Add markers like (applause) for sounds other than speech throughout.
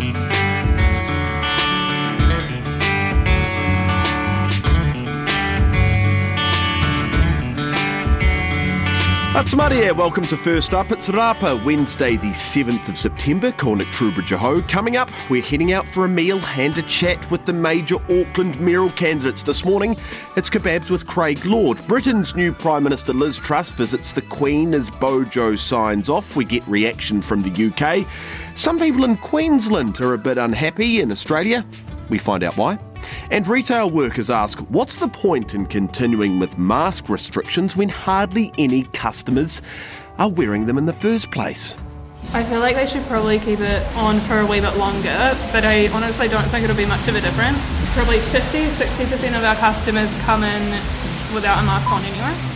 Mm-hmm. That's Maria. Welcome to First Up. It's Rapa, Wednesday, the 7th of September. Cornick Trubridge Ho. Coming up, we're heading out for a meal and a chat with the major Auckland mayoral candidates this morning. It's kebabs with Craig Lord. Britain's new Prime Minister Liz Truss visits the Queen as Bojo signs off. We get reaction from the UK. Some people in Queensland are a bit unhappy in Australia. We find out why. And retail workers ask what's the point in continuing with mask restrictions when hardly any customers are wearing them in the first place? I feel like they should probably keep it on for a wee bit longer, but I honestly don't think it'll be much of a difference. Probably 50 60% of our customers come in without a mask on anyway.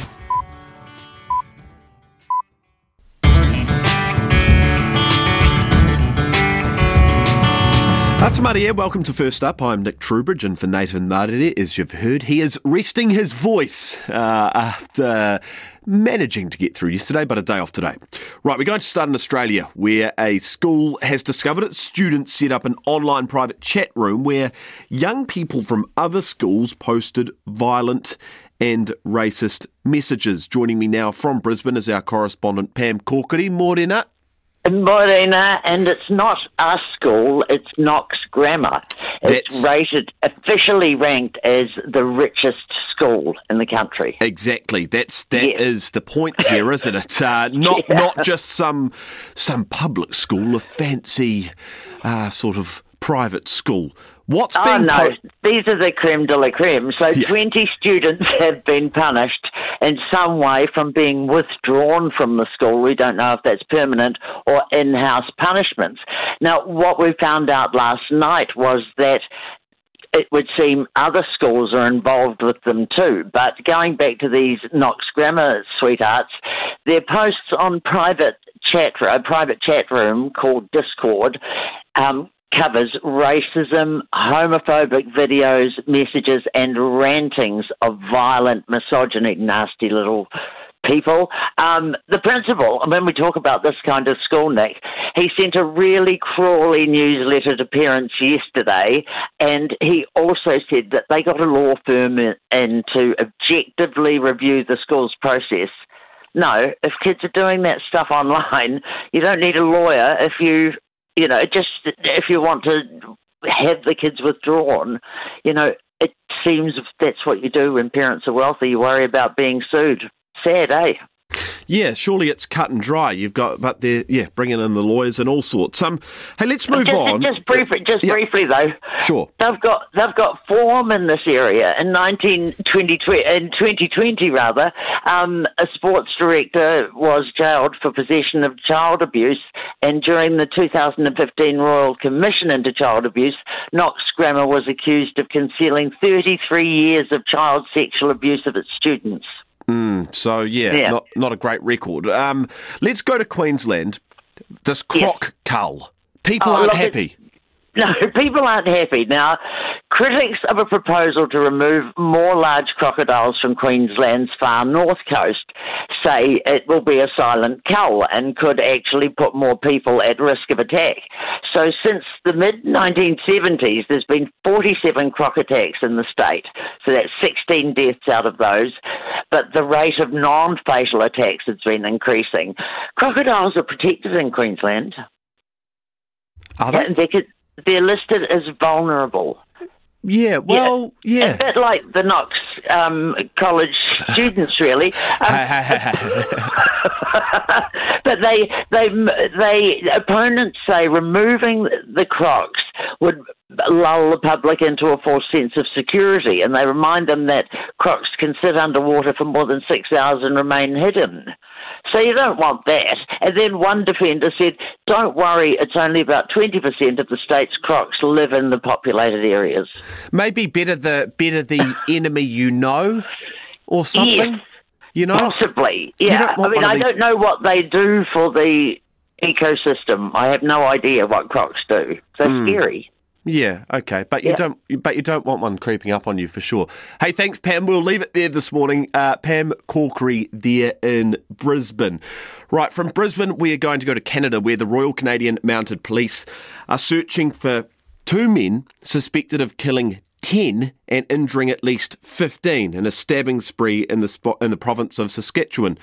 That's Maria. Welcome to First Up. I'm Nick Truebridge, and for Nathan Rarere, as you've heard, he is resting his voice uh, after managing to get through yesterday, but a day off today. Right, we're going to start in Australia, where a school has discovered its students set up an online private chat room where young people from other schools posted violent and racist messages. Joining me now from Brisbane is our correspondent Pam Corkery. Morena. Morena, and it's not our school, it's Knox Grammar. It's That's... rated, officially ranked as the richest school in the country. Exactly. That's that yes. is the point here, isn't it? Uh, (laughs) not yeah. not just some some public school, a fancy uh, sort of private school. What's oh, been no, po- these are the creme de la creme. So yeah. 20 students (laughs) have been punished in some way from being withdrawn from the school. We don't know if that's permanent or in-house punishments. Now, what we found out last night was that it would seem other schools are involved with them too. But going back to these Knox Grammar sweethearts, their posts on private chat, a private chat room called Discord, um, covers racism, homophobic videos, messages, and rantings of violent, misogyny, nasty little people. Um, the principal, when we talk about this kind of school, Nick, he sent a really crawly newsletter to parents yesterday, and he also said that they got a law firm in to objectively review the school's process. No, if kids are doing that stuff (laughs) online, you don't need a lawyer if you you know, just if you want to have the kids withdrawn, you know, it seems that's what you do when parents are wealthy. You worry about being sued. Sad, eh? Yeah, surely it's cut and dry. You've got, but they're yeah bringing in the lawyers and all sorts. Um, hey, let's move just, on. Just briefly, just yeah. briefly though. Sure. They've got they've got form in this area. In 1920, in 2020 rather, um, a sports director was jailed for possession of child abuse, and during the 2015 Royal Commission into Child Abuse, Knox Grammar was accused of concealing 33 years of child sexual abuse of its students. Mm, so yeah, yeah, not not a great record. Um, let's go to Queensland. This croc yes. cull. People oh, aren't happy. No, (laughs) people aren't happy. Now, critics of a proposal to remove more large crocodiles from Queensland's far north coast say it will be a silent cull and could actually put more people at risk of attack. So, since the mid 1970s, there's been 47 croc attacks in the state. So, that's 16 deaths out of those. But the rate of non fatal attacks has been increasing. Crocodiles are protected in Queensland. Are they? they could, they're listed as vulnerable. Yeah, well, yeah. yeah. A bit like the Knox um, College students, really. (laughs) Um, (laughs) but they, they, they, opponents say removing the Crocs would lull the public into a false sense of security, and they remind them that Crocs can sit underwater for more than six hours and remain hidden. So you don't want that. And then one defender said, don't worry, it's only about 20% of the state's crocs live in the populated areas. Maybe better the, better the (laughs) enemy you know or something? You know? Possibly, yeah. I mean, I these... don't know what they do for the ecosystem. I have no idea what crocs do. So mm. scary. Yeah, okay, but you Yeah. don't, but you don't want one creeping up on you for sure. Hey, thanks, Pam. We'll leave it there this morning. Uh, Pam Corkery there in Brisbane. Right from Brisbane, we are going to go to Canada, where the Royal Canadian Mounted Police are searching for two men suspected of killing 10 and injuring at least 15 in a stabbing spree in the spot in the province of Saskatchewan.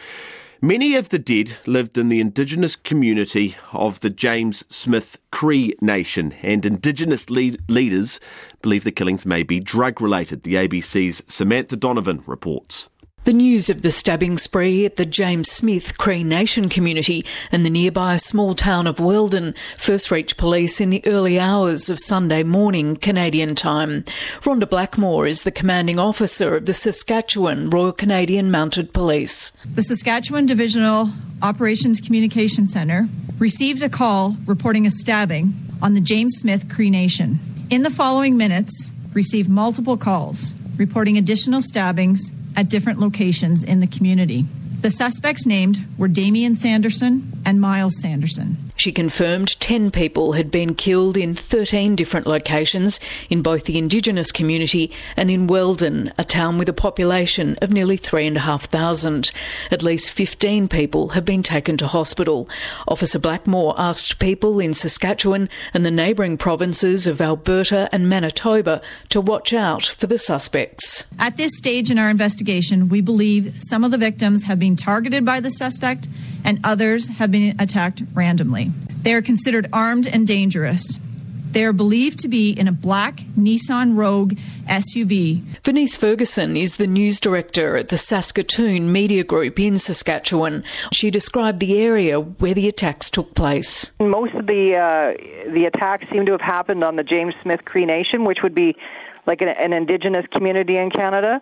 Many of the dead lived in the indigenous community of the James Smith Cree Nation, and indigenous lead- leaders believe the killings may be drug related. The ABC's Samantha Donovan reports. The news of the stabbing spree at the James Smith Cree Nation community in the nearby small town of Weldon first reached police in the early hours of Sunday morning Canadian time. Rhonda Blackmore is the commanding officer of the Saskatchewan Royal Canadian Mounted Police. The Saskatchewan Divisional Operations Communication Center received a call reporting a stabbing on the James Smith Cree Nation. In the following minutes, received multiple calls reporting additional stabbings at different locations in the community. The suspects named were Damien Sanderson and Myles Sanderson. She confirmed 10 people had been killed in 13 different locations in both the Indigenous community and in Weldon, a town with a population of nearly 3,500. At least 15 people have been taken to hospital. Officer Blackmore asked people in Saskatchewan and the neighbouring provinces of Alberta and Manitoba to watch out for the suspects. At this stage in our investigation, we believe some of the victims have been targeted by the suspect and others have been attacked randomly. They are considered armed and dangerous. They are believed to be in a black Nissan Rogue SUV. Venice Ferguson is the news director at the Saskatoon Media Group in Saskatchewan. She described the area where the attacks took place. Most of the uh, the attacks seem to have happened on the James Smith Cree Nation, which would be like an, an indigenous community in Canada,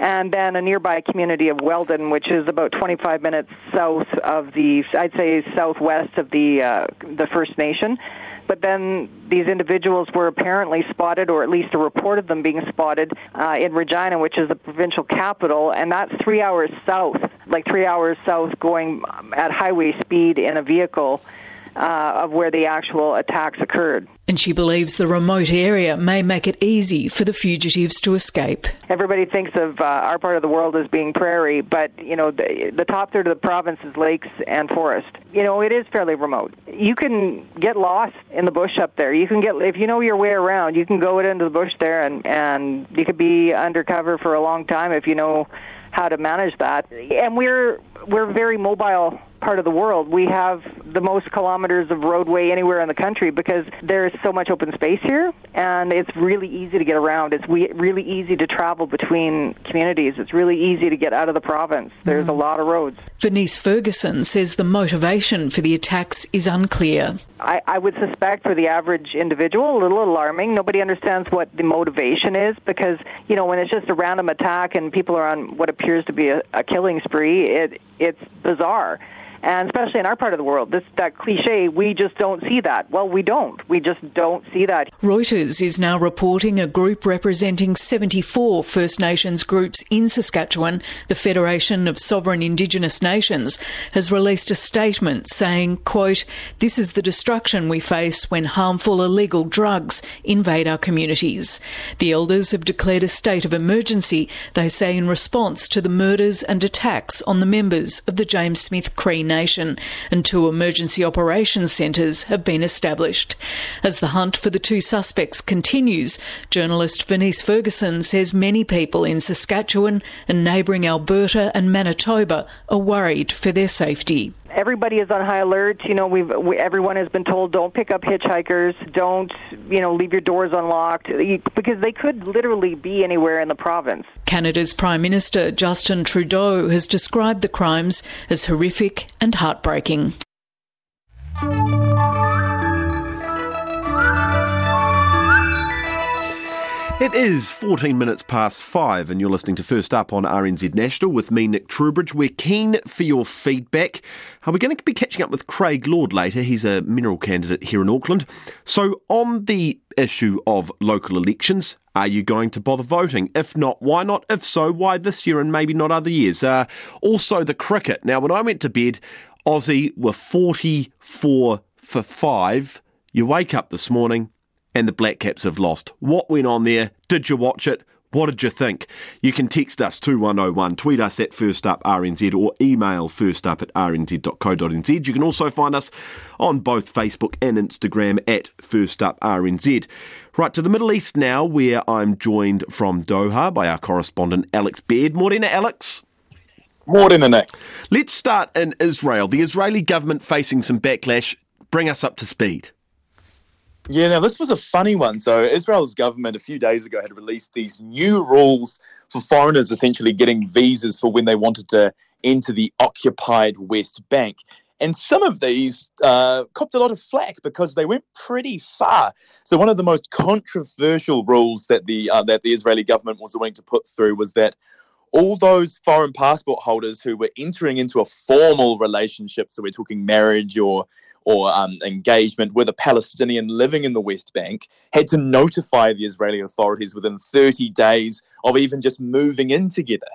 and then a nearby community of Weldon, which is about 25 minutes south of the, I'd say southwest of the uh, the First Nation. But then these individuals were apparently spotted, or at least a report of them being spotted, uh, in Regina, which is the provincial capital, and that's three hours south, like three hours south, going at highway speed in a vehicle uh, of where the actual attacks occurred. And she believes the remote area may make it easy for the fugitives to escape. Everybody thinks of uh, our part of the world as being prairie, but you know the, the top third of the province is lakes and forest. You know it is fairly remote. You can get lost in the bush up there. You can get if you know your way around. You can go into the bush there, and and you could be undercover for a long time if you know how to manage that. And we're we're very mobile part of the world. We have the most kilometers of roadway anywhere in the country because there's so much open space here, and it's really easy to get around. It's we, really easy to travel between communities. It's really easy to get out of the province. There's a mm. lot of roads. Venice Ferguson says the motivation for the attacks is unclear. I, I would suspect for the average individual, a little alarming. Nobody understands what the motivation is because, you know, when it's just a random attack and people are on what appears to be a, a killing spree, it it's bizarre. And especially in our part of the world, this that cliche, we just don't see that. Well, we don't. We just don't see that. Reuters is now reporting a group representing 74 First Nations groups in Saskatchewan, the Federation of Sovereign Indigenous Nations, has released a statement saying, quote, This is the destruction we face when harmful illegal drugs invade our communities. The elders have declared a state of emergency, they say in response to the murders and attacks on the members of the James Smith Cree Nation, and two emergency operations centres have been established. As the hunt for the two suspects continues, journalist Venice Ferguson says many people in Saskatchewan and neighbouring Alberta and Manitoba are worried for their safety. Everybody is on high alert. You know, we've we, everyone has been told don't pick up hitchhikers, don't you know leave your doors unlocked because they could literally be anywhere in the province. Canada's Prime Minister Justin Trudeau has described the crimes as horrific and heartbreaking. It is 14 minutes past five, and you're listening to First Up on RNZ National with me, Nick Truebridge. We're keen for your feedback. Uh, we're going to be catching up with Craig Lord later. He's a mineral candidate here in Auckland. So, on the issue of local elections, are you going to bother voting? If not, why not? If so, why this year and maybe not other years? Uh, also, the cricket. Now, when I went to bed, Aussie were 44 for 5. You wake up this morning, and the Black Caps have lost. What went on there? Did you watch it? What did you think? You can text us 2101, tweet us at First Up RNZ or email firstup at rnz.co.nz. You can also find us on both Facebook and Instagram at First Up RNZ. Right to the Middle East now, where I'm joined from Doha by our correspondent Alex Baird. Morning, Alex. Morning, Nick. Let's start in Israel. The Israeli government facing some backlash. Bring us up to speed. Yeah, now this was a funny one. So, Israel's government a few days ago had released these new rules for foreigners essentially getting visas for when they wanted to enter the occupied West Bank. And some of these uh, copped a lot of flack because they went pretty far. So one of the most controversial rules that the uh, that the Israeli government was willing to put through was that all those foreign passport holders who were entering into a formal relationship, so we're talking marriage or or um, engagement with a Palestinian living in the West Bank, had to notify the Israeli authorities within 30 days of even just moving in together.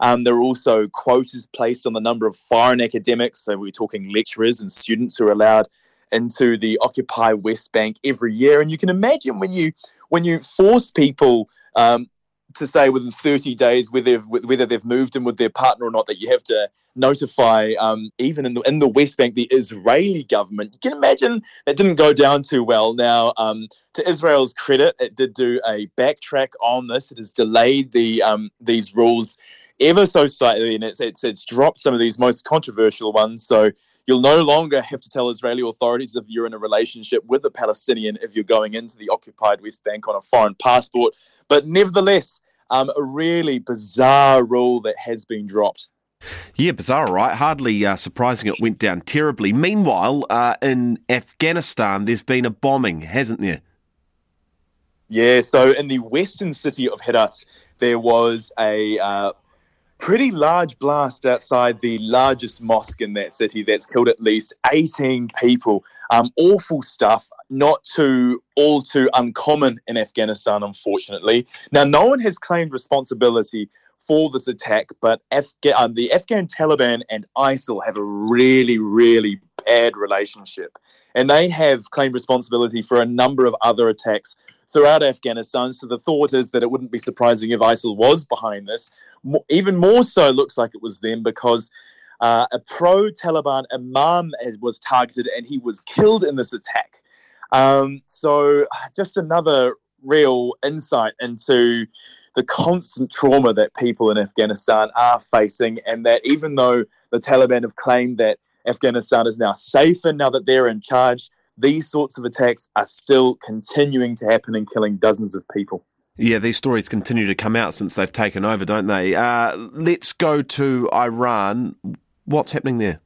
Um, there are also quotas placed on the number of foreign academics, so we're talking lecturers and students who are allowed into the occupied West Bank every year. And you can imagine when you when you force people um, to say within 30 days whether they've, whether they've moved in with their partner or not that you have to notify um, even in the in the West Bank the Israeli government. You can imagine that didn't go down too well. Now, um, to Israel's credit, it did do a backtrack on this. It has delayed the um, these rules ever so slightly, and it's, it's it's dropped some of these most controversial ones. So. You'll no longer have to tell Israeli authorities if you're in a relationship with a Palestinian if you're going into the occupied West Bank on a foreign passport. But nevertheless, um, a really bizarre rule that has been dropped. Yeah, bizarre, right? Hardly uh, surprising it went down terribly. Meanwhile, uh, in Afghanistan, there's been a bombing, hasn't there? Yeah, so in the western city of Herat, there was a uh, pretty large blast outside the largest mosque in that city that's killed at least 18 people. Um, awful stuff, not too all too uncommon in Afghanistan, unfortunately. Now, no one has claimed responsibility for this attack, but Afga- um, the Afghan Taliban and ISIL have a really, really bad relationship. And they have claimed responsibility for a number of other attacks throughout Afghanistan. So the thought is that it wouldn't be surprising if ISIL was behind this. Even more so, looks like it was them because uh, a pro Taliban imam was targeted and he was killed in this attack. Um, so just another real insight into the constant trauma that people in Afghanistan are facing, and that even though the Taliban have claimed that Afghanistan is now safer now that they're in charge, these sorts of attacks are still continuing to happen and killing dozens of people. Yeah, these stories continue to come out since they've taken over, don't they? Uh, let's go to Iran. What's happening there?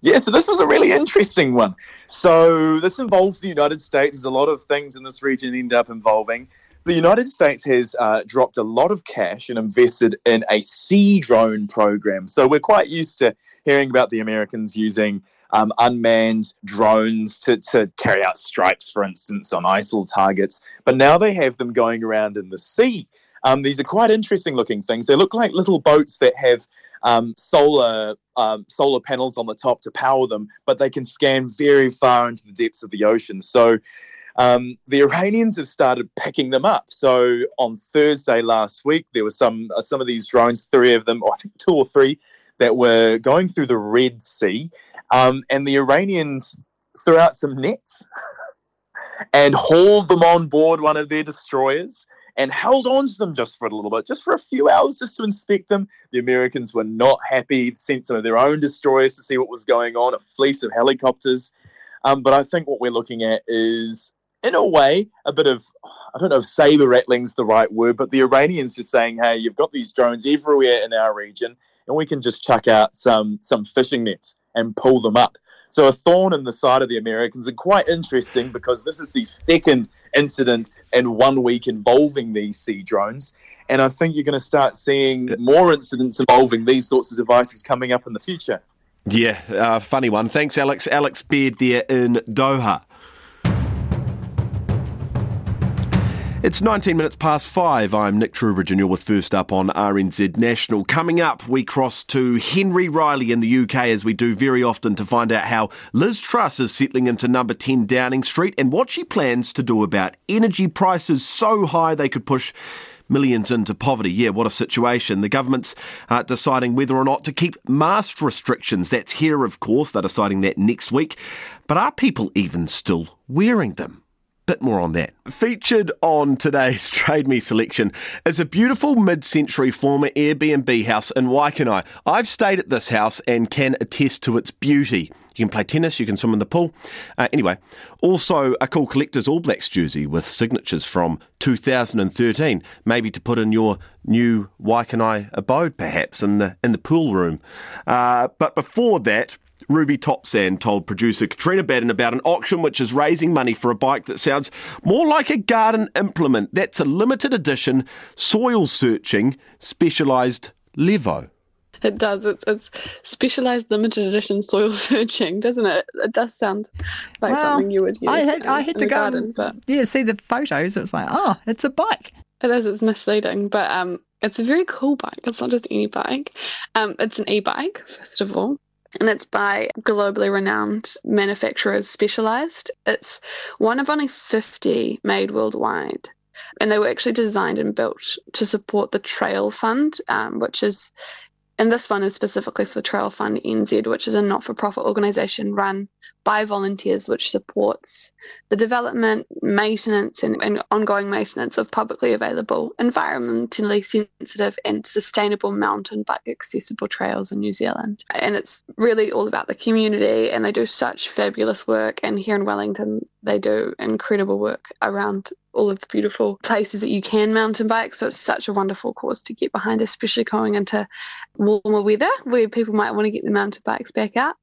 Yeah, so this was a really interesting one. So this involves the United States. There's a lot of things in this region end up involving. The United States has uh, dropped a lot of cash and invested in a sea drone program. So we're quite used to hearing about the Americans using um, unmanned drones to, to carry out strikes, for instance, on ISIL targets. But now they have them going around in the sea. Um, these are quite interesting looking things. They look like little boats that have um, solar um, solar panels on the top to power them, but they can scan very far into the depths of the ocean. So um, the (laughs) Iranians have started picking them up. So on Thursday last week, there were some uh, some of these drones, three of them, or I think two or three, that were going through the Red Sea, um, and the Iranians threw out some nets (laughs) and hauled them on board one of their destroyers and held on to them just for a little bit, just for a few hours, just to inspect them. The Americans were not happy, sent some of their own destroyers to see what was going on, a fleet of helicopters. Um, but I think what we're looking at is, in a way, a bit of, I don't know if saber rattling's the right word, but the Iranians are saying, hey, you've got these drones everywhere in our region and we can just chuck out some some fishing nets and pull them up. So a thorn in the side of the Americans, and quite interesting because this is the second incident in one week involving these sea drones, and I think you're going to start seeing more incidents involving these sorts of devices coming up in the future. Yeah, uh, funny one. Thanks, Alex. Alex Beard there in Doha. It's 19 minutes past five. I'm Nick Truebridge and you're with First Up on RNZ National. Coming up, we cross to Henry Riley in the UK as we do very often to find out how Liz Truss is settling into number 10 Downing Street and what she plans to do about energy prices so high they could push millions into poverty. Yeah, what a situation. The government's uh, deciding whether or not to keep mask restrictions. That's here, of course. They're deciding that next week. But are people even still wearing them? Bit more on that. Featured on today's (laughs) Trade Me selection is a beautiful mid century former Airbnb house in Waikanae. I've stayed at this house and can attest to its beauty. You can play tennis, you can swim in the pool. Uh, anyway, also a cool collector's All Blacks jersey with signatures from 2013, maybe to put in your new Waikanae abode, perhaps in the in the pool room. Uh, but before that, Ruby Topzand told producer Katrina Batten about an auction which is raising money for a bike that sounds more like a garden implement. That's a limited edition soil searching specialised Levo. It does. It's, it's specialised limited edition soil (laughs) searching, doesn't it? It does sound like well, something you would use. I had, in, I had to go garden, and, but yeah, see the photos. It was like, oh, it's a bike. It is. It's misleading, but um, it's a very cool bike. It's not just any bike. Um, it's an e-bike first of all and it's by globally renowned manufacturers specialized. It's one of only 50 made worldwide. And they were actually designed and built to support the Trail Fund, um, which is, and this one is specifically for the Trail Fund NZ, which is a not for profit organization run by volunteers, which supports the development, maintenance, and, and, ongoing maintenance of publicly available, environmentally sensitive, and sustainable mountain bike accessible trails in New Zealand. And it's really all about the community, and they do such fabulous work. And here in Wellington, they do incredible work around all of the beautiful places that you can mountain bike. So it's such a wonderful cause to get behind, especially going into warmer weather where people might want to get the mountain bikes back out.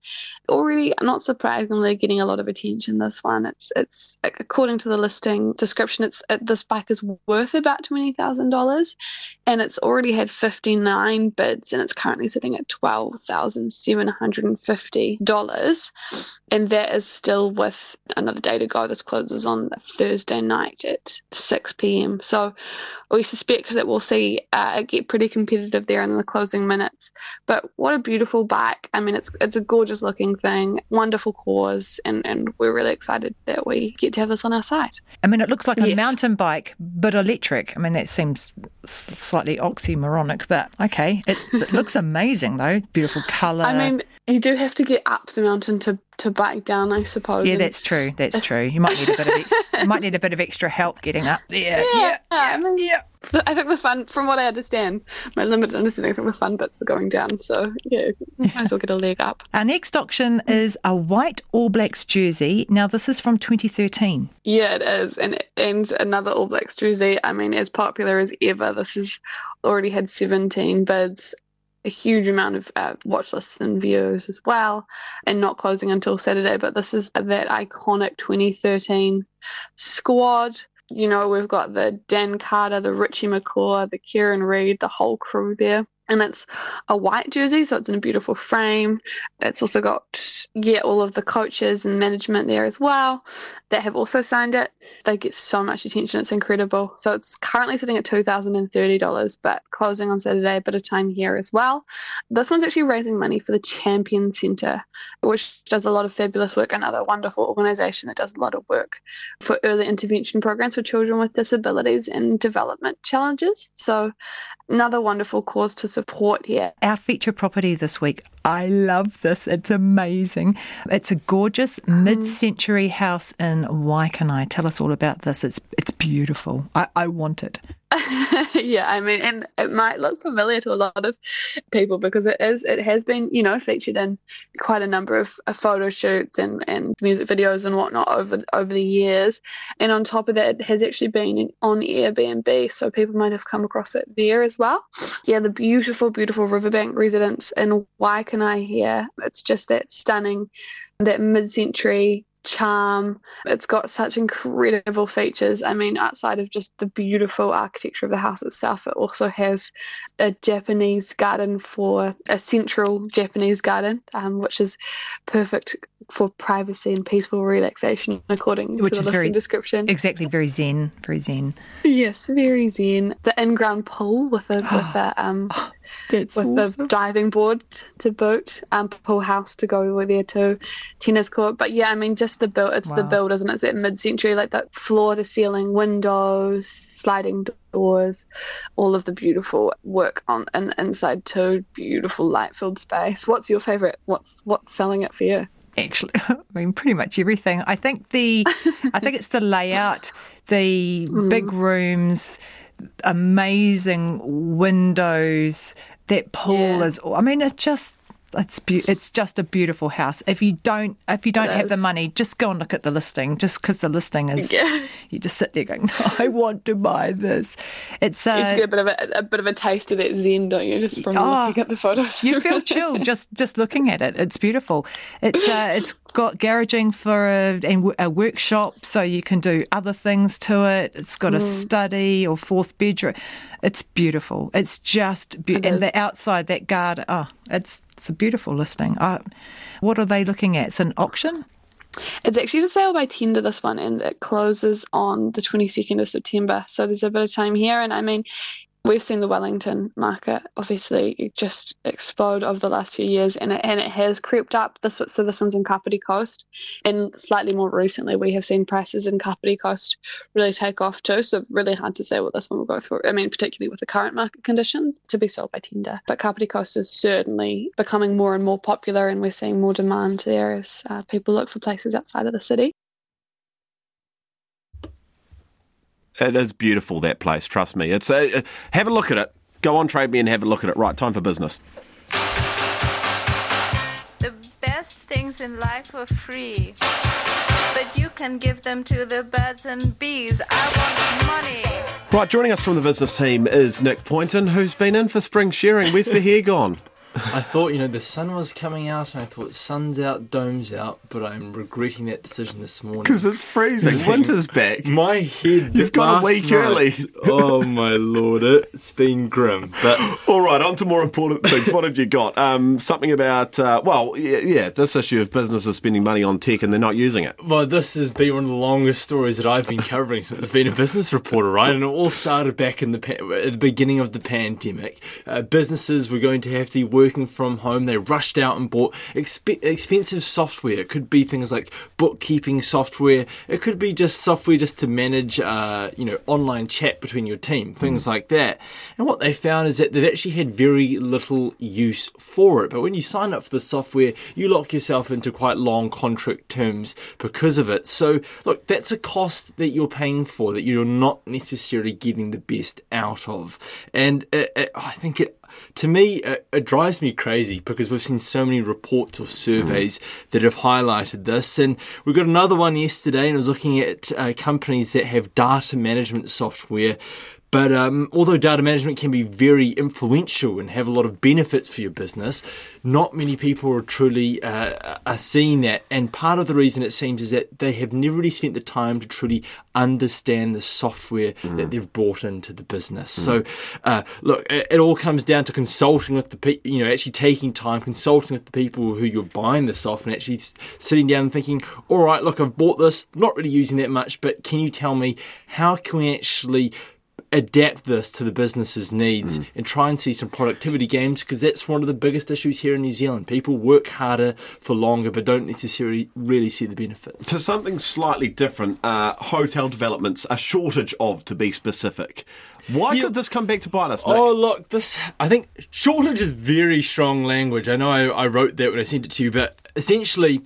Already, not surprisingly, getting a lot of attention. This one, it's it's according to the listing description, it's it, this bike is worth about twenty thousand dollars, and it's already had fifty nine bids, and it's currently sitting at twelve thousand seven hundred and fifty dollars, and that is still with another day to go. This closes on Thursday night at 6 p.m. So we suspect that we'll see uh, it get pretty competitive there in the closing minutes. But what a beautiful bike! I mean, it's it's a gorgeous looking thing, wonderful cause, and, and we're really excited that we get to have this on our site. I mean, it looks like a yes. mountain bike, but electric. I mean, that seems slightly oxymoronic, but okay. It, it looks (laughs) amazing though. Beautiful colour. I mean, you do have to get up the mountain to to bike down, I suppose. Yeah, that's true. That's (laughs) true. You might need a bit of ex- you might need a bit of extra help getting up there. Yeah, yeah, yeah. I, mean, yeah. I think the fun, from what I understand, my limited understanding, I think the fun bits are going down. So yeah, might as well get a leg up. Our next auction is a white All Blacks jersey. Now this is from 2013. Yeah, it is, and and another All Blacks jersey. I mean, as popular as ever. This has already had 17 bids a huge amount of uh, watch lists and views as well, and not closing until Saturday. But this is that iconic 2013 squad. You know, we've got the Dan Carter, the Richie McCaw, the Kieran Read, the whole crew there and it's a white jersey, so it's in a beautiful frame. It's also got yeah all of the coaches and management there as well that have also signed it. They get so much attention; it's incredible. So it's currently sitting at two thousand and thirty dollars, but closing on Saturday. A bit of time here as well. This one's actually raising money for the Champion Centre, which does a lot of fabulous work. Another wonderful organisation that does a lot of work for early intervention programs for children with disabilities and development challenges. So another wonderful cause to support here. Our feature property this week, I love this. It's amazing. It's a gorgeous mm. mid-century house in Waikanae. Tell us all about this. It's it's beautiful. I, I want it. (laughs) yeah, I mean, and it might look familiar to a lot of people because it is. It has been, you know, featured in quite a number of, of photo shoots and, and music videos and whatnot over over the years. And on top of that, it has actually been on Airbnb, so people might have come across it there as well. Yeah, the beautiful, beautiful riverbank residence in Waikanae here. It's just that stunning, that mid-century charm. It's got such incredible features. I mean, outside of just the beautiful architecture of the house itself, it also has a Japanese garden for a central Japanese garden, um, which is perfect for privacy and peaceful relaxation, according which to the listing very, description. Exactly, very zen, very zen. Yes, very zen. The in-ground pool with a with (gasps) a um That's with awesome. the diving board to boot, um, pool house to go over there too, tennis court. But yeah, I mean, just the build. It's the Wow. build, isn't it? It's that mid-century, like that floor to ceiling windows, sliding doors, all of the beautiful work on and inside too. Beautiful light-filled space. What's your favorite? What's what's selling it for you? actually (laughs) i mean pretty much everything i think the i think (laughs) it's the layout the big rooms amazing windows that pool Yeah. is i mean it's just it's be- it's just a beautiful house. If you don't if you don't have the money, just go and look at the listing. Just because the listing is, Yeah. (laughs) you just sit there going, "I want to buy this." It's You just uh, get a bit of a, a bit of a taste of that zen, don't you? Just from Oh, looking at the photos. you feel chill (laughs) just just looking at it. It's beautiful. It's uh, it's got garaging for a, and a workshop, so you can do other things to it. It's got a study or fourth bedroom. It's beautiful. It's just be- It and the outside that garden. Oh, it's it's a beautiful listing. Uh, what are they looking at? It's an auction. It's actually for sale by tender, this one, and it closes on the 22nd of September. So there's a bit of time here. And I mean, we've seen the Wellington market obviously just explode over the last few years, and it, and it has crept up. This So this one's in Kapiti Coast. And slightly more recently, we have seen prices in Kapiti Coast really take off too. So really hard to say what this one will go for. I mean, particularly with the current market conditions, to be sold by tender. But Kapiti Coast is certainly becoming more and more popular, and we're seeing more demand there as uh, people look for places outside of the city. It is beautiful, that place, trust me. It's a, uh, Have a look at it. Go on, trade me and have a look at it. Right, time for business. The best things in life are free, but you can give them to the birds and bees. I want money. Right, joining us from the business team is Nick Poynton, who's been in for spring shearing. Where's the hair gone? I thought, you know, the sun was coming out, and I thought sun's out, dome's out, but I'm regretting that decision this morning. Because it's freezing. (laughs) Winter's back. My head. You've gone a week night- early. (laughs) oh my lord, it's been grim. But (gasps) All right, on to more important things. What have you got? Um, something about, uh, well, yeah, yeah, this issue of businesses spending money on tech and they're not using it. well, this has been one of the longest stories that I've been covering since being a business reporter, right? And it all started back in the pa- at the beginning of the pandemic. Uh, businesses were going to have to be working from home. They rushed out and bought exp- expensive software. It could be things like bookkeeping software. It could be just software just to manage, uh, you know, online chat between your team, things mm. like that. And what they found is that they've actually had very little use for it. But when you sign up for the software, you lock yourself into quite long contract terms because of it. So, look, that's a cost that you're paying for that you're not necessarily getting the best out of. And it, it, I think it to me, it, it drives me crazy because we've seen so many reports or surveys that have highlighted this. And we got another one yesterday, and I was looking at uh, companies that have data management software. But um, although data management can be very influential and have a lot of benefits for your business, not many people are truly uh, are seeing that. And part of the reason it seems is that they have never really spent the time to truly understand the software that they've brought into the business. So, uh, look, it, it all comes down to consulting with the people, you know, actually taking time, consulting with the people who you're buying the software, and actually sitting down and thinking, all right, look, I've bought this, not really using that much, but can you tell me how can we actually adapt this to the business's needs and try and see some productivity gains because that's one of the biggest issues here in New Zealand. People work harder for longer but don't necessarily really see the benefits. To something slightly different, uh, hotel developments, a shortage of, to be specific. Why Yeah. could this come back to bite us, Nick? Oh, look, this. I think shortage is very strong language. I know I, I wrote that when I sent it to you, but essentially,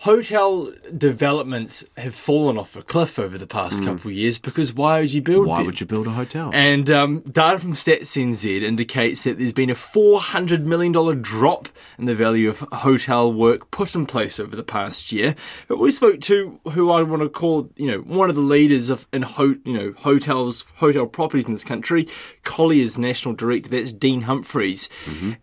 hotel developments have fallen off a cliff over the past couple of years because why would you build Why them? would you build a hotel? And um, data from Stats NZ indicates that there's been a $400 million drop in the value of hotel work put in place over the past year. But we spoke to who I want to call, you know, one of the leaders of in ho- you know hotels, hotel properties in this country, Collier's national director. That's Dean Humphreys,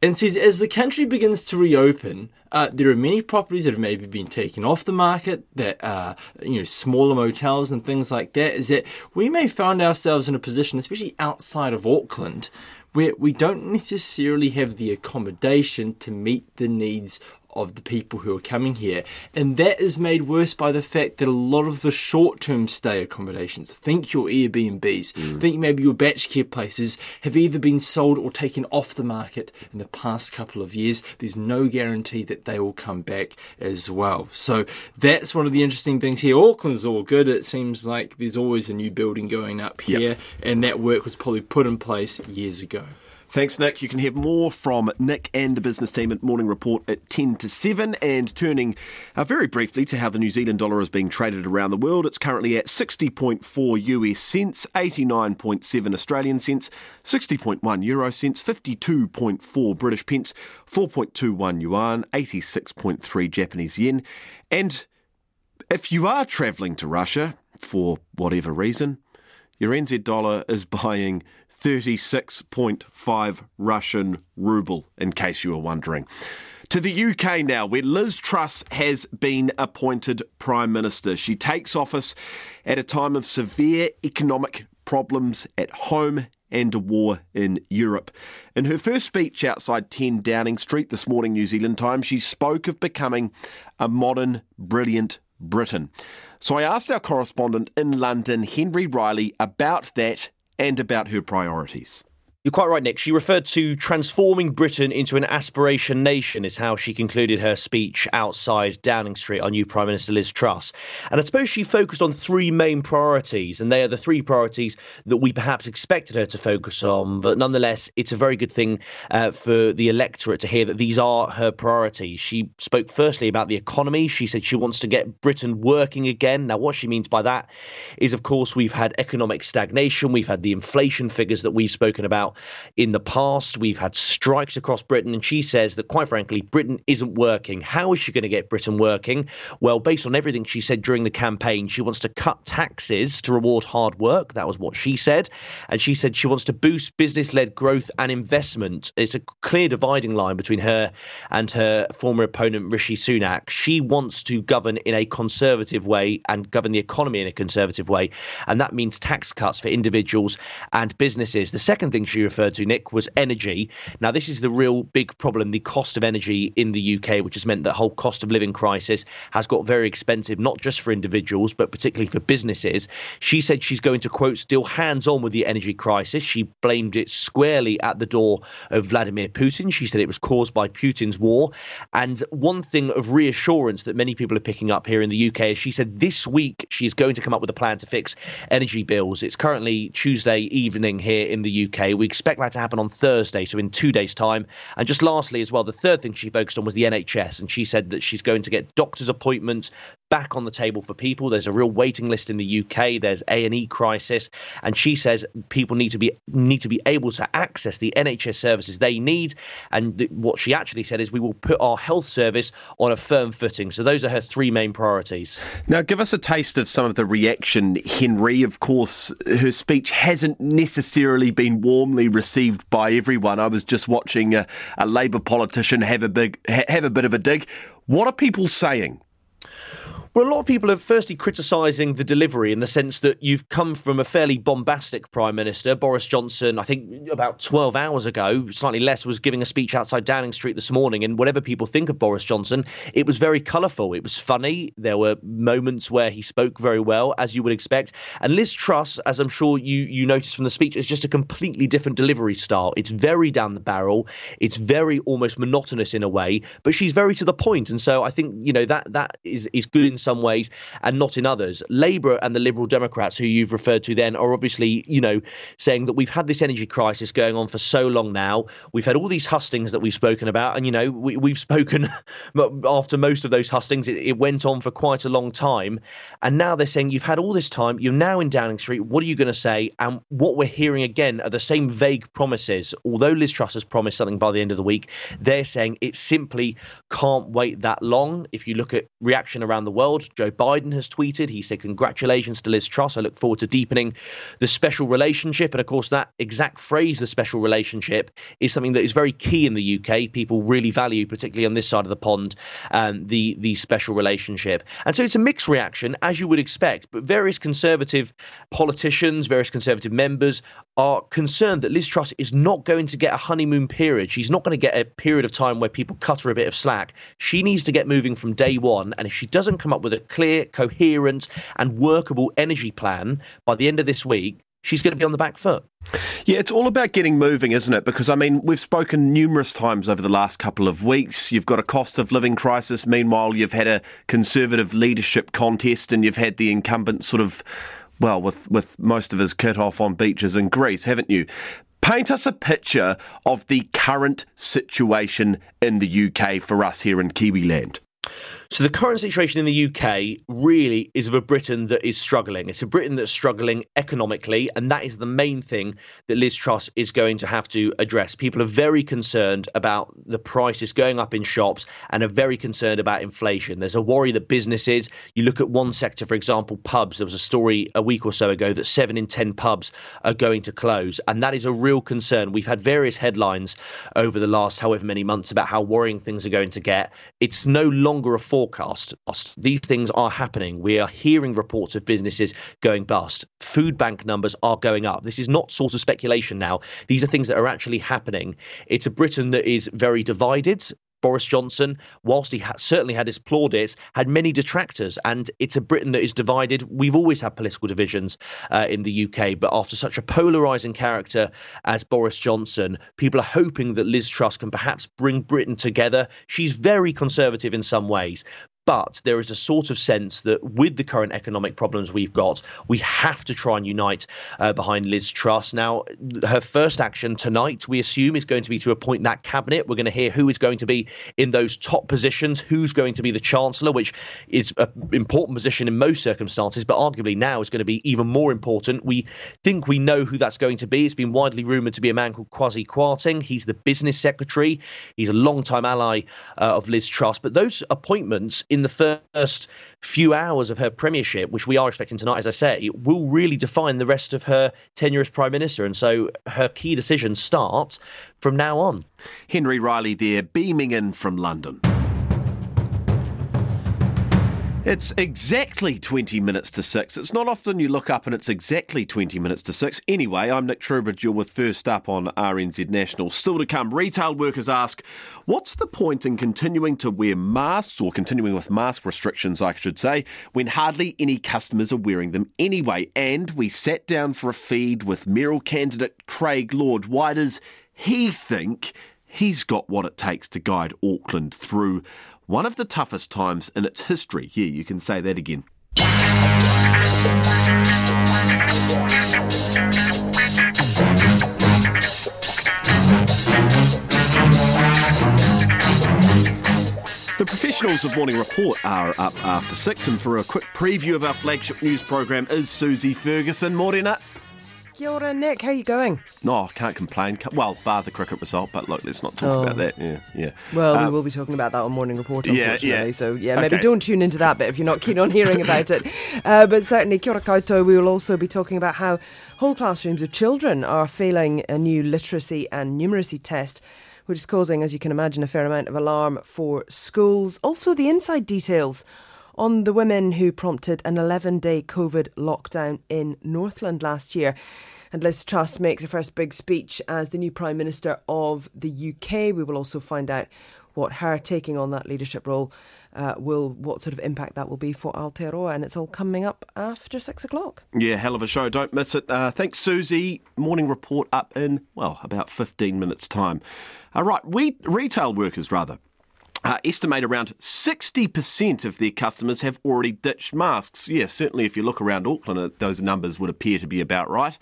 and says as the country begins to reopen, uh, there are many properties that have maybe been taken off the market that are, you know, smaller motels and things like that. Is that we may find ourselves in a position, especially outside of Auckland, where we don't necessarily have the accommodation to meet the needs of the people who are coming here. And that is made worse by the fact that a lot of the short term stay accommodations, think your Airbnbs, mm. think maybe your Bachcare places, have either been sold or taken off the market in the past couple of years. There's no guarantee that they will come back as well. So that's one of the interesting things here. Auckland's all good. It seems like there's always a new building going up here, yep. and that work was probably put in place years ago. Thanks, Nick. You can hear more from Nick and the business team at Morning Report at 10 to 7. And turning uh, very briefly to how the New Zealand dollar is being traded around the world, it's currently at 60.4 US cents, 89.7 Australian cents, 60.1 euro cents, 52.4 British pence, 4.21 yuan, 86.3 Japanese yen. And if you are travelling to Russia for whatever reason, your NZ dollar is (laughs) buying 36.5 Russian ruble, in case you were wondering. To the UK now, where Liz Truss has been appointed Prime Minister. She takes office at a time of severe economic problems at home and a war in Europe. In her first speech outside 10 Downing Street this morning, New Zealand Times, she spoke of becoming a modern, brilliant Britain. So I asked our correspondent in London, Henry Riley, about that and about her priorities. You're quite right, Nick. She referred to transforming Britain into an aspiration nation, is how she concluded her speech outside Downing Street, our new Prime Minister Liz Truss. And I suppose she focused on three main priorities, and they are the three priorities that we perhaps expected her to focus on. But nonetheless, it's a very good thing uh, for the electorate to hear that these are her priorities. She spoke firstly about the economy. She said she wants to get Britain working again. Now, what she means by that is, of course, we've had economic stagnation, we've had the inflation figures that we've spoken about in the past. We've had strikes across Britain, and she says that, quite frankly, Britain isn't working. How is she going to get Britain working? Well, based on everything she said during the campaign, she wants to cut taxes to reward hard work. That was what she said. And she said she wants to boost business led growth and investment. It's a clear dividing line between her and her former opponent, Rishi Sunak. She wants to govern in a conservative way and govern the economy in a conservative way. And that means tax cuts for individuals and businesses. The second thing she referred to, Nick, was energy. Now, this is the real big problem the cost of energy in the UK, which has meant that whole cost of living crisis has got very expensive, not just for individuals, but particularly for businesses. She said she's going to, quote, still hands on with the energy crisis. She blamed it squarely at the door of Vladimir Putin. She said it was caused by Putin's war. And one thing of reassurance that many people are picking up here in the UK is she said this week she is going to come up with a plan to fix energy bills. It's currently Tuesday evening here in the UK. We expect that to happen on Thursday, so in two days' time. And just lastly, as well, the third thing she focused on was the NHS, and she said that she's going to get doctors' appointments back on the table for people. There's a real waiting list in the UK. There's A and E crisis, and she says people need to be need to be able to access the NHS services they need. And th- what she actually said is we will put our health service on a firm footing. So those are her three main priorities. Now, give us a taste of some of the reaction, Henry. Of course, her speech hasn't necessarily been warmly received by everyone. I was just watching a, a Labour politician have a big have a bit of a dig. What are people saying? Well, a lot of people are firstly criticising the delivery in the sense that you've come from a fairly bombastic Prime Minister. Boris Johnson, I think about 12 hours ago, slightly less, was giving a speech outside Downing Street this morning. And whatever people think of Boris Johnson, it was very colourful. It was funny. There were moments where he spoke very well, as you would expect. And Liz Truss, as I'm sure you, you noticed from the speech, is just a completely different delivery style. It's very down the barrel. It's very almost monotonous in a way, but she's very to the point. And so I think, you know, that that is, is good some ways and not in others. Labour and the Liberal Democrats, who you've referred to then, are obviously, you know, saying that we've had this energy crisis going on for so long now. We've had all these hustings that we've spoken about, and you know, we, we've spoken (laughs) after most of those hustings. It, it went on for quite a long time, and now they're saying you've had all this time. You're now in Downing Street. What are you going to say? And what we're hearing again are the same vague promises. Although Liz Truss has promised something by the end of the week, they're saying it simply can't wait that long. If you look at reaction around the world world. Joe Biden has tweeted. He said, Congratulations to Liz Truss. I look forward to deepening the special relationship. And of course, that exact phrase, the special relationship, is something that is very key in the UK. People really value, particularly on this side of the pond, um, the, the special relationship. And so it's a mixed reaction, as you would expect. But various conservative politicians, various conservative members are concerned that Liz Truss is not going to get a honeymoon period. She's not going to get a period of time where people cut her a bit of slack. She needs to get moving from day one. And if she doesn't come up with a clear, coherent, and workable energy plan by the end of this week, she's going to be on the back foot. Yeah, it's all about getting moving, isn't it? Because, I mean, we've spoken numerous times over the last couple of weeks. You've got a cost of living crisis. Meanwhile, you've had a conservative leadership contest and you've had the incumbent sort of well, with, with most of his kit off on beaches in Greece, haven't you? Paint us a picture of the current situation in the UK for us here in Kiwiland. So the current situation in the UK really is of a Britain that is struggling. It's a Britain that's struggling economically, and that is the main thing that Liz Truss is going to have to address. People are very concerned about the prices going up in shops and are very concerned about inflation. There's a worry that businesses, you look at one sector, for example, pubs. There was a story a week or so ago that seven in 10 pubs are going to close, and that is a real concern. We've had various headlines over the last however many months about how worrying things are going to get. It's no longer a forecast. These things are happening. We are hearing reports of businesses going bust. Food bank numbers are going up. This is not sort of speculation now. These are things that are actually happening. It's a Britain that is very divided. Boris Johnson, whilst he ha- certainly had his plaudits, had many detractors, and it's a Britain that is divided. We've always had political divisions uh, in the UK, but after such a polarising character as Boris Johnson, people are hoping that Liz Truss can perhaps bring Britain together. She's very conservative in some ways, but there is a sort of sense that with the current economic problems we've got, we have to try and unite uh, behind Liz Truss. Now, her first action tonight, we assume, is going to be to appoint that cabinet. We're going to hear who is going to be in those top positions, who's going to be the Chancellor, which is an important position in most circumstances, but arguably now is going to be even more important. We think we know who that's going to be. It's been widely rumoured to be a man called Kwasi Kwarteng. He's the business secretary. He's a long-time ally uh, of Liz Truss. But those appointments in the first few hours of her premiership, which we are expecting tonight, as I say, will really define the rest of her tenure as Prime Minister. And so her key decisions start from now on. Henry Riley there, beaming in from London. It's exactly 20 minutes to 6. It's not often you look up and it's exactly 20 minutes to 6. Anyway, I'm Nick Truebridge. You're with First Up on RNZ National. Still to come, retail workers ask, what's the point in continuing to wear masks, or continuing with mask restrictions, I should say, when hardly any customers are wearing them anyway? And we sat down for a feed with mayoral candidate Craig Lord. Why does he think he's got what it takes to guide Auckland through one of the toughest times in its history. Here, you can say that again. The professionals of Morning Report are up after six, and for a quick preview of our flagship news program is Susie Ferguson. Morena. Kia ora, Nick. How are you going? No, I can't complain. Well, bar the cricket result, but look, let's not talk oh. about that. Yeah, yeah. Well, um, we will be talking about that on Morning Report, unfortunately. Yeah, yeah. So, yeah, maybe okay. don't tune into that bit if you're not keen on hearing about it. (laughs) Uh, but certainly, kia ora koutou, we will also be talking about how whole classrooms of children are failing a new literacy and numeracy test which is causing, as you can imagine, a fair amount of alarm for schools. Also, the inside details on the women who prompted an 11 day COVID lockdown in Northland last year. And Liz Truss makes her first big speech as the new Prime Minister of the UK. We will also find out what her taking on that leadership role uh, will, what sort of impact that will be for Aotearoa. And it's all coming up after six o'clock. Yeah, hell of a show. Don't miss it. Uh, thanks, Susie. Morning report up in, well, about 15 minutes' time. All right, we retail workers, rather uh, estimate around 60% of their customers have already ditched masks. Yeah, certainly if you look around Auckland, uh, those numbers would appear to be about right.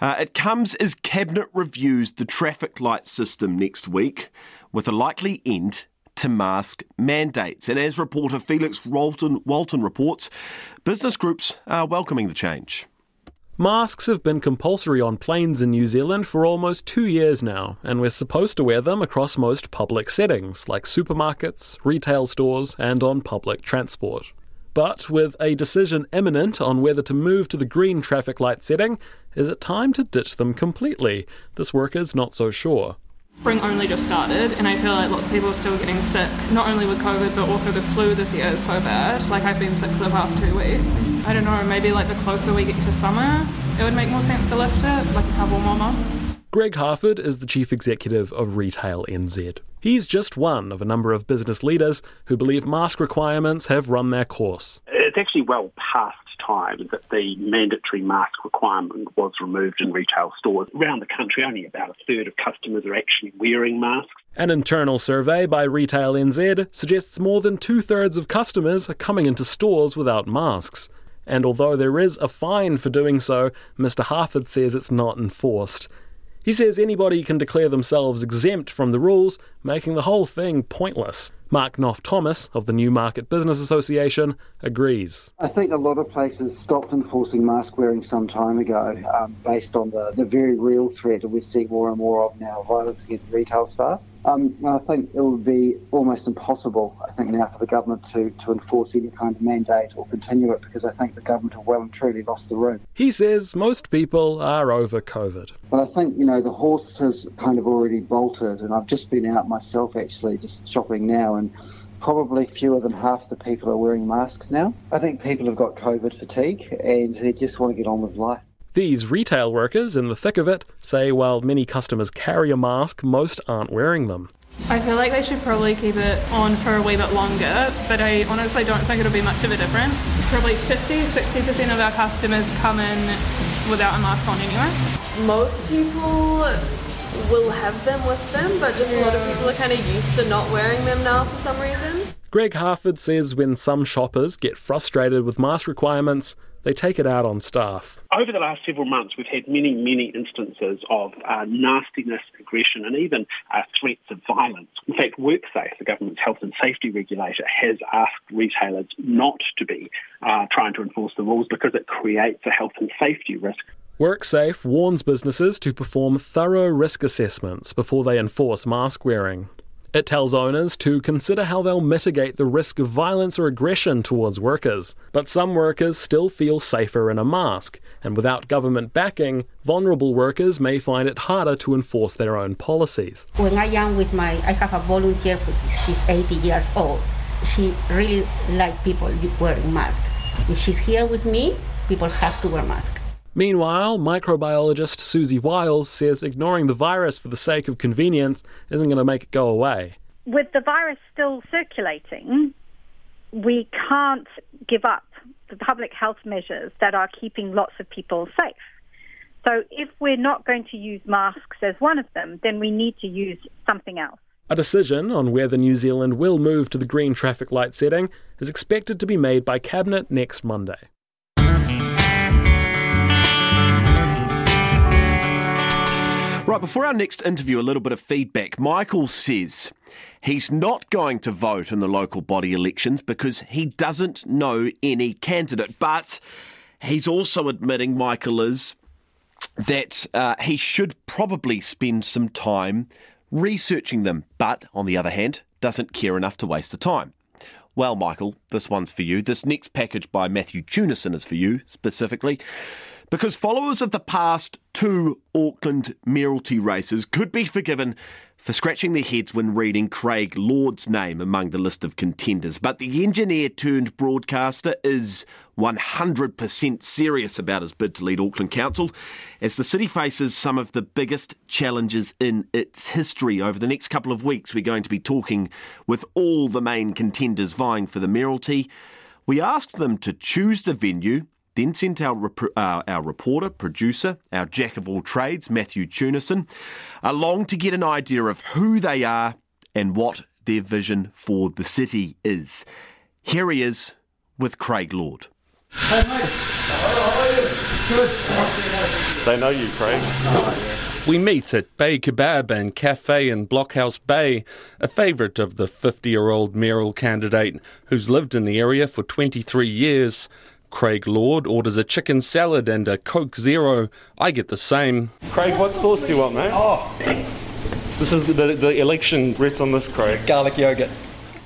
Uh, it comes as Cabinet reviews the traffic light system next week, with a likely end to mask mandates. And as reporter Felix Walton, Walton reports, business groups are welcoming the change. Masks have been compulsory on planes in New Zealand for almost two years now, and we're supposed to wear them across most public settings, like supermarkets, retail stores, and on public transport. But with a decision imminent on whether to move to the green traffic light setting, is it time to ditch them completely? This worker's not so sure. Spring only just started, and I feel like lots of people are still getting sick, not only with COVID, but also the flu this year is so bad. Like, I've been sick for the past two weeks. I don't know, maybe like the closer we get to summer, it would make more sense to lift it, like a couple more months. Greg Harford is the chief executive of Retail NZ. He's just one of a number of business leaders who believe mask requirements have run their course. It's actually well past time that the mandatory mask requirement was removed in retail stores. Around the country, only about a third of customers are actually wearing masks. An internal survey by Retail NZ suggests more than two thirds of customers are coming into stores without masks. And although there is a fine for doing so, Mr. Harford says it's not enforced. He says anybody can declare themselves exempt from the rules, making the whole thing pointless. Mark Knoff-Thomas of the Newmarket Business Association agrees. I think a lot of places stopped enforcing mask wearing some time ago um, based on the, the very real threat that we see more and more of now violence against retail staff. Um, I think it would be almost impossible, I think, now for the government to, to enforce any kind of mandate or continue it because I think the government have well and truly lost the room. He says most people are over COVID. But I think, you know, the horse has kind of already bolted, and I've just been out myself actually, just shopping now, and probably fewer than half the people are wearing masks now. I think people have got COVID fatigue and they just want to get on with life. These retail workers, in the thick of it, say while many customers carry a mask, most aren't wearing them. I feel like they should probably keep it on for a wee bit longer, but I honestly don't think it'll be much of a difference. Probably 50 60% of our customers come in without a mask on anyway. Most people will have them with them, but just a lot of people are kind of used to not wearing them now for some reason. Greg Harford says when some shoppers get frustrated with mask requirements, they take it out on staff. Over the last several months, we've had many, many instances of uh, nastiness, aggression, and even uh, threats of violence. In fact, WorkSafe, the government's health and safety regulator, has asked retailers not to be uh, trying to enforce the rules because it creates a health and safety risk. WorkSafe warns businesses to perform thorough risk assessments before they enforce mask wearing. It tells owners to consider how they'll mitigate the risk of violence or aggression towards workers. But some workers still feel safer in a mask, and without government backing, vulnerable workers may find it harder to enforce their own policies. When I am with my, I have a volunteer, for this, she's 80 years old. She really like people wearing masks. If she's here with me, people have to wear masks. Meanwhile, microbiologist Siouxsie Wiles says ignoring the virus for the sake of convenience isn't going to make it go away. With the virus still circulating, we can't give up the public health measures that are keeping lots of people safe. So, if we're not going to use masks as one of them, then we need to use something else. A decision on whether New Zealand will move to the green traffic light setting is expected to be made by Cabinet next Monday. Right, before our next interview, a little bit of feedback. Michael says he's not going to vote in the local body elections because he doesn't know any candidate. But he's also admitting, Michael is, that uh, he should probably spend some time researching them. But on the other hand, doesn't care enough to waste the time. Well, Michael, this one's for you. This next package by Matthew Theunissen is for you specifically because followers of the past two Auckland mayoralty races could be forgiven for scratching their heads when reading Craig Lord's name among the list of contenders. But the engineer turned broadcaster is 100% serious about his bid to lead Auckland Council as the city faces some of the biggest challenges in its history. Over the next couple of weeks, we're going to be talking with all the main contenders vying for the mayoralty. We asked them to choose the venue then sent our, rep- uh, our reporter, producer, our jack of all trades, Matthew Theunissen, along to get an idea of who they are and what their vision for the city is. Here he is with Craig Lord. Hey, mate. Good. They know you, Craig. We meet at Bay Kebab and Cafe in Blockhouse Bay, a favourite of the 50 year old mayoral candidate who's lived in the area for 23 years. Craig Lord orders a chicken salad and a Coke Zero. I get the same. Craig, what sauce do you want, mate? Oh, this is the, the, the election rests on this, Craig. Garlic yogurt.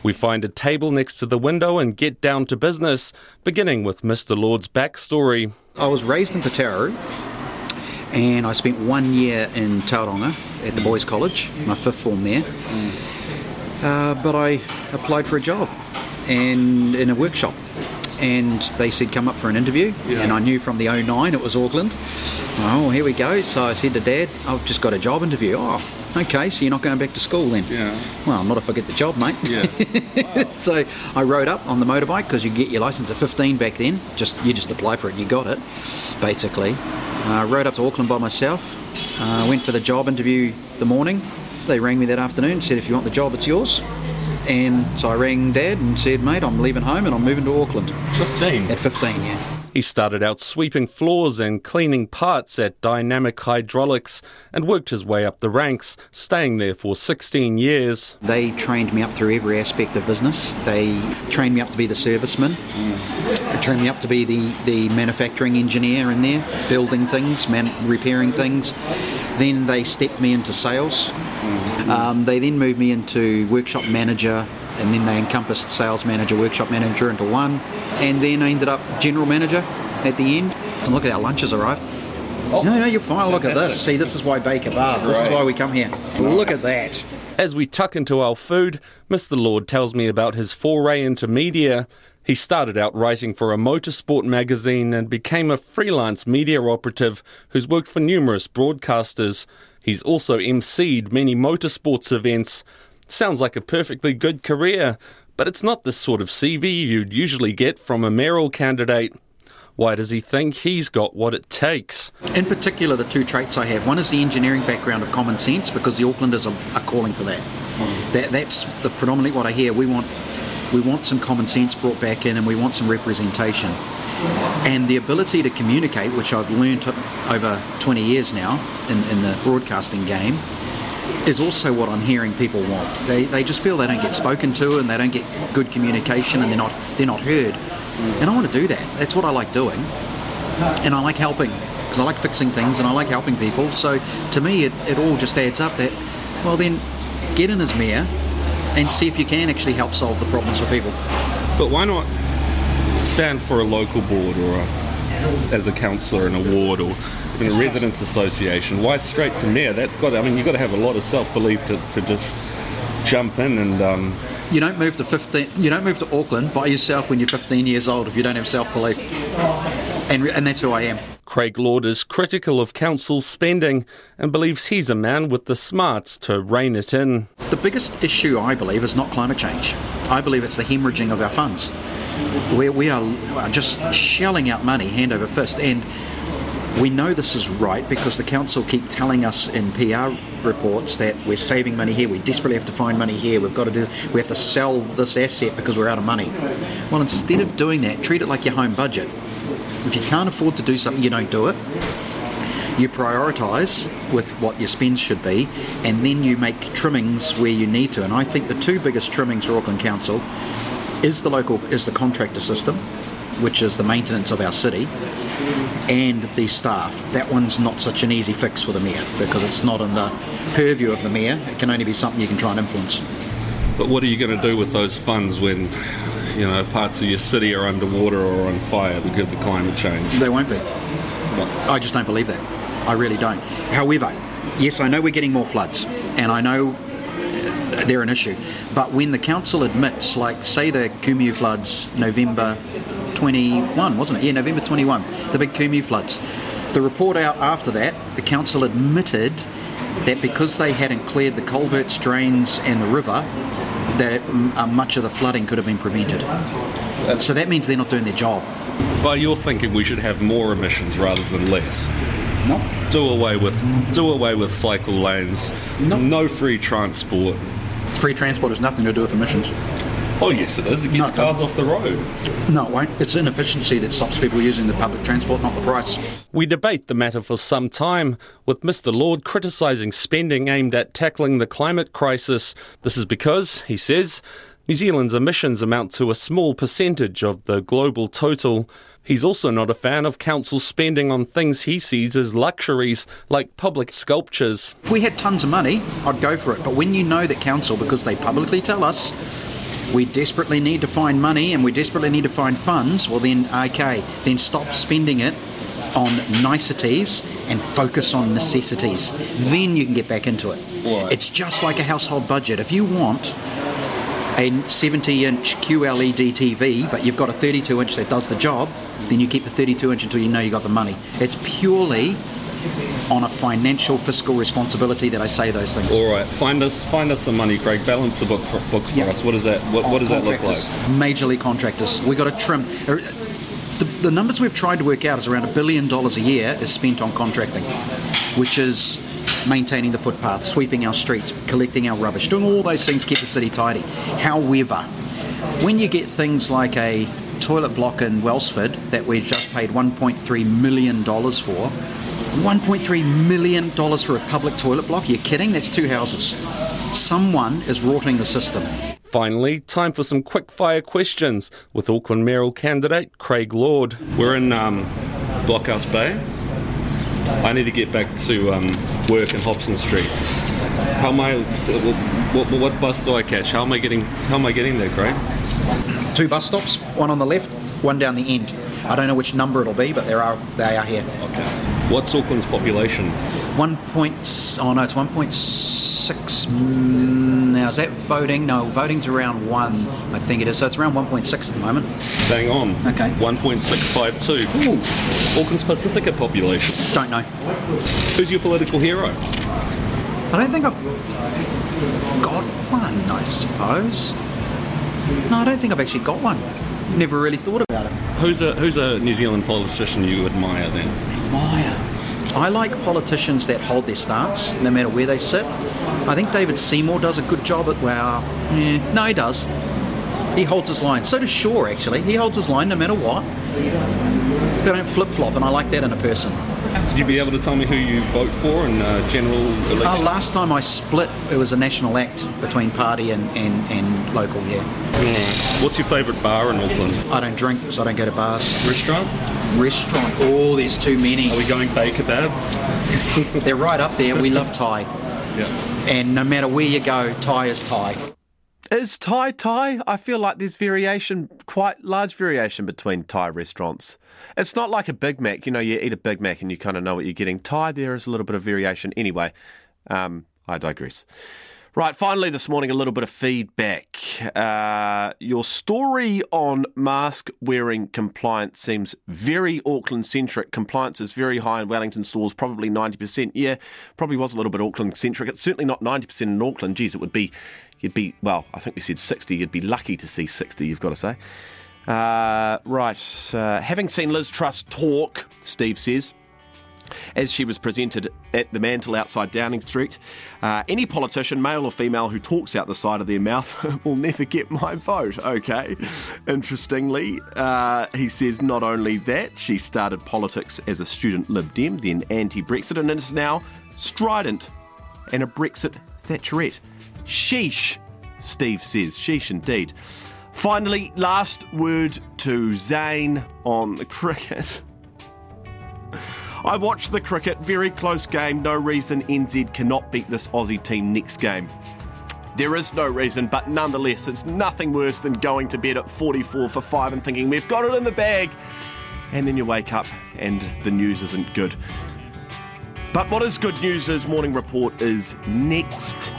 We find a table next to the window and get down to business, beginning with Mr. Lord's backstory. I was raised in Pataru and I spent one year in Tauranga at the Boys College, my fifth form there. Uh, but I applied for a job and in a workshop and they said come up for an interview yeah. and I knew from the 09 it was Auckland. Oh, here we go. So I said to Dad, I've just got a job interview. Oh, okay, so you're not going back to school then? Yeah. Well, not if I get the job, mate. Yeah. (laughs) Wow. so I rode up on the motorbike because you get your license at 15 back then. Just You just apply for it, you got it, basically. I uh, rode up to Auckland by myself. Uh, went for the job interview the morning. They rang me that afternoon, said if you want the job, it's yours. And so I rang Dad and said, mate, I'm leaving home and I'm moving to Auckland. 15? At 15, yeah. He started out sweeping floors and cleaning parts at Dynamic Hydraulics and worked his way up the ranks, staying there for 16 years. They trained me up through every aspect of business. They trained me up to be the serviceman. They trained me up to be the, the manufacturing engineer in there, building things, man, repairing things. Then they stepped me into sales. Um, they then moved me into workshop manager, and then they encompassed sales manager, workshop manager into one, and then I ended up general manager at the end. And look at our lunches arrived. Oh, no, no, you're fine. Look at this. See, this is why Bay Kebab. This right. is why we come here. Look at that. As we tuck into our food, Mr. Lord tells me about his foray into media. He started out writing for a motorsport magazine and became a freelance media operative who's worked for numerous broadcasters. He's also emceed many motorsports events. Sounds like a perfectly good career, but it's not the sort of CV you'd usually get from a mayoral candidate. Why does he think he's got what it takes? In particular, the two traits I have. One is the engineering background of common sense, because the Aucklanders are, are calling for that. Mm. that. That's the predominantly what I hear. We want we want some common sense brought back in, and we want some representation. And the ability to communicate, which I've learned over 20 years now in, in the broadcasting game, is also what I'm hearing people want. They, they just feel they don't get spoken to and they don't get good communication and they're not they're not heard. And I want to do that. That's what I like doing. And I like helping because I like fixing things and I like helping people. So to me, it, it all just adds up that, well, then get in as mayor and see if you can actually help solve the problems for people. But why not stand for a local board or a, as a councillor in a ward or in a residents association. Why straight to mayor? That's got. I mean, you've got to have a lot of self belief to, to just jump in and. Um, you don't move to 15. You don't move to Auckland by yourself when you're 15 years old if you don't have self belief. And, and that's who I am. Craig Lord is critical of council spending and believes he's a man with the smarts to rein it in. The biggest issue, I believe, is not climate change. I believe it's the hemorrhaging of our funds. We, we are just shelling out money hand over fist. And we know this is right because the council keep telling us in PR reports that we're saving money here, we desperately have to find money here, we've got to do we have to sell this asset because we're out of money. Well instead of doing that, treat it like your home budget. If you can't afford to do something, you don't do it. You prioritise with what your spends should be, and then you make trimmings where you need to. And I think the two biggest trimmings for Auckland Council is the local is the contractor system, which is the maintenance of our city, and the staff. That one's not such an easy fix for the mayor because it's not in the purview of the mayor. It can only be something you can try and influence. But what are you going to do with those funds when you know parts of your city are underwater or on fire because of climate change? They won't be. What? I just don't believe that. I really don't. However, yes, I know we're getting more floods, and I know they're an issue. But when the council admits, like say the Kumeu floods, November 21, wasn't it? Yeah, November 21, the big Kumeu floods. The report out after that, the council admitted that because they hadn't cleared the culverts, drains, and the river, that it, uh, much of the flooding could have been prevented. So that means they're not doing their job. But you're thinking we should have more emissions rather than less. No. Do away with do away with cycle lanes. No, no free transport. Free transport has nothing to do with emissions. Oh, yes, it is. It gets no, cars off the road. No, it won't. It's inefficiency that stops people using the public transport, not the price. We debate the matter for some time, with Mr. Lord criticising spending aimed at tackling the climate crisis. This is because, he says, New Zealand's emissions amount to a small percentage of the global total. He's also not a fan of council spending on things he sees as luxuries, like public sculptures. If we had tons of money, I'd go for it. But when you know that council, because they publicly tell us, we desperately need to find money and we desperately need to find funds, well, then, okay, then stop spending it on niceties and focus on necessities. Then you can get back into it. Right. It's just like a household budget. If you want a 70 inch QLED TV, but you've got a 32 inch that does the job, then you keep the 32 inch until you know you got the money. It's purely on a financial fiscal responsibility that I say those things. All right, find us find us some money, Craig. Balance the book for, books for us. What does that what, what does that look like? Contractors, Major league contractors. We got to trim. uh, The, the numbers we've tried to work out is around a billion dollars a year is spent on contracting, which is maintaining the footpaths, sweeping our streets, collecting our rubbish, doing all those things to keep the city tidy. However, when you get things like a toilet block in Wellsford that we've just paid 1.3 million dollars for, 1.3 million dollars for a public toilet block? Are you kidding? That's two houses. Someone is rotting the system. Finally, time for some quick fire questions with Auckland mayoral candidate Craig Lord. We're in um, Blockhouse Bay. I need to get back to um, work in Hobson Street. How am I? What, what, what bus do I catch? How am I getting? How am I getting there, Craig? Two bus stops, one on the left, one down the end. I don't know which number it'll be, but there are they are here. Okay. What's Auckland's population? One point. Oh no, it's one point six. Mm, now is that voting? No, voting's around one. I think it is. So it's around one point six at the moment. Bang on. Okay. 1.652. Ooh. Auckland's Pacifica population. Don't know. Who's your political hero? I don't think I've got one. I suppose. No, I don't think I've actually got one. Never really thought about it. Who's a who's a New Zealand politician you admire then? Admire. I like politicians that hold their stance, no matter where they sit. I think David Seymour does a good job at well, yeah, no, he does. He holds his line. So does Shaw, actually. He holds his line no matter what. They don't flip flop, and I like that in a person. Would you be able to tell me who you vote for in uh, general election? Uh, last time I split, it was a national act between party and, and, and local, yeah. Alright. What's your favourite bar in Auckland? I don't drink, so I don't go to bars. Restaurant? Restaurant. Oh, there's too many. Are we going Bay Kebab? They're right up there. We love Thai. (laughs) Yeah. And no matter where you go, Thai is Thai. Is Thai Thai? I feel like there's variation, quite large variation between Thai restaurants. It's not like a Big Mac. You know, you eat a Big Mac and you kind of know what you're getting. Thai, there is a little bit of variation. Anyway, um, I digress. Right, finally this morning, a little bit of feedback. Uh, your story on mask wearing compliance seems very Auckland centric. Compliance is very high in Wellington stores, probably 90%. Yeah, probably was a little bit Auckland centric. It's certainly not 90% in Auckland. Geez, it would be, you'd be, well, I think we said 60. You'd be lucky to see 60, you've got to say. Uh, right, uh, having seen Liz Truss talk, Steve says, as she was presented at the mantle outside Downing Street. Uh, any politician, male or female, who talks out the side of their mouth (laughs) will never get my vote. Okay. Interestingly, uh, he says not only that, she started politics as a student Lib Dem, then anti Brexit, and is now strident and a Brexit Thatcherette. Sheesh, Steve says. Sheesh indeed. Finally, last word to Zane on the (laughs) cricket. I watched the cricket, very close game. No reason NZ cannot beat this Aussie team next game. There is no reason, but nonetheless, it's nothing worse than going to bed at 44 for 5 and thinking we've got it in the bag. And then you wake up and the news isn't good. But what is good news is Morning Report is next.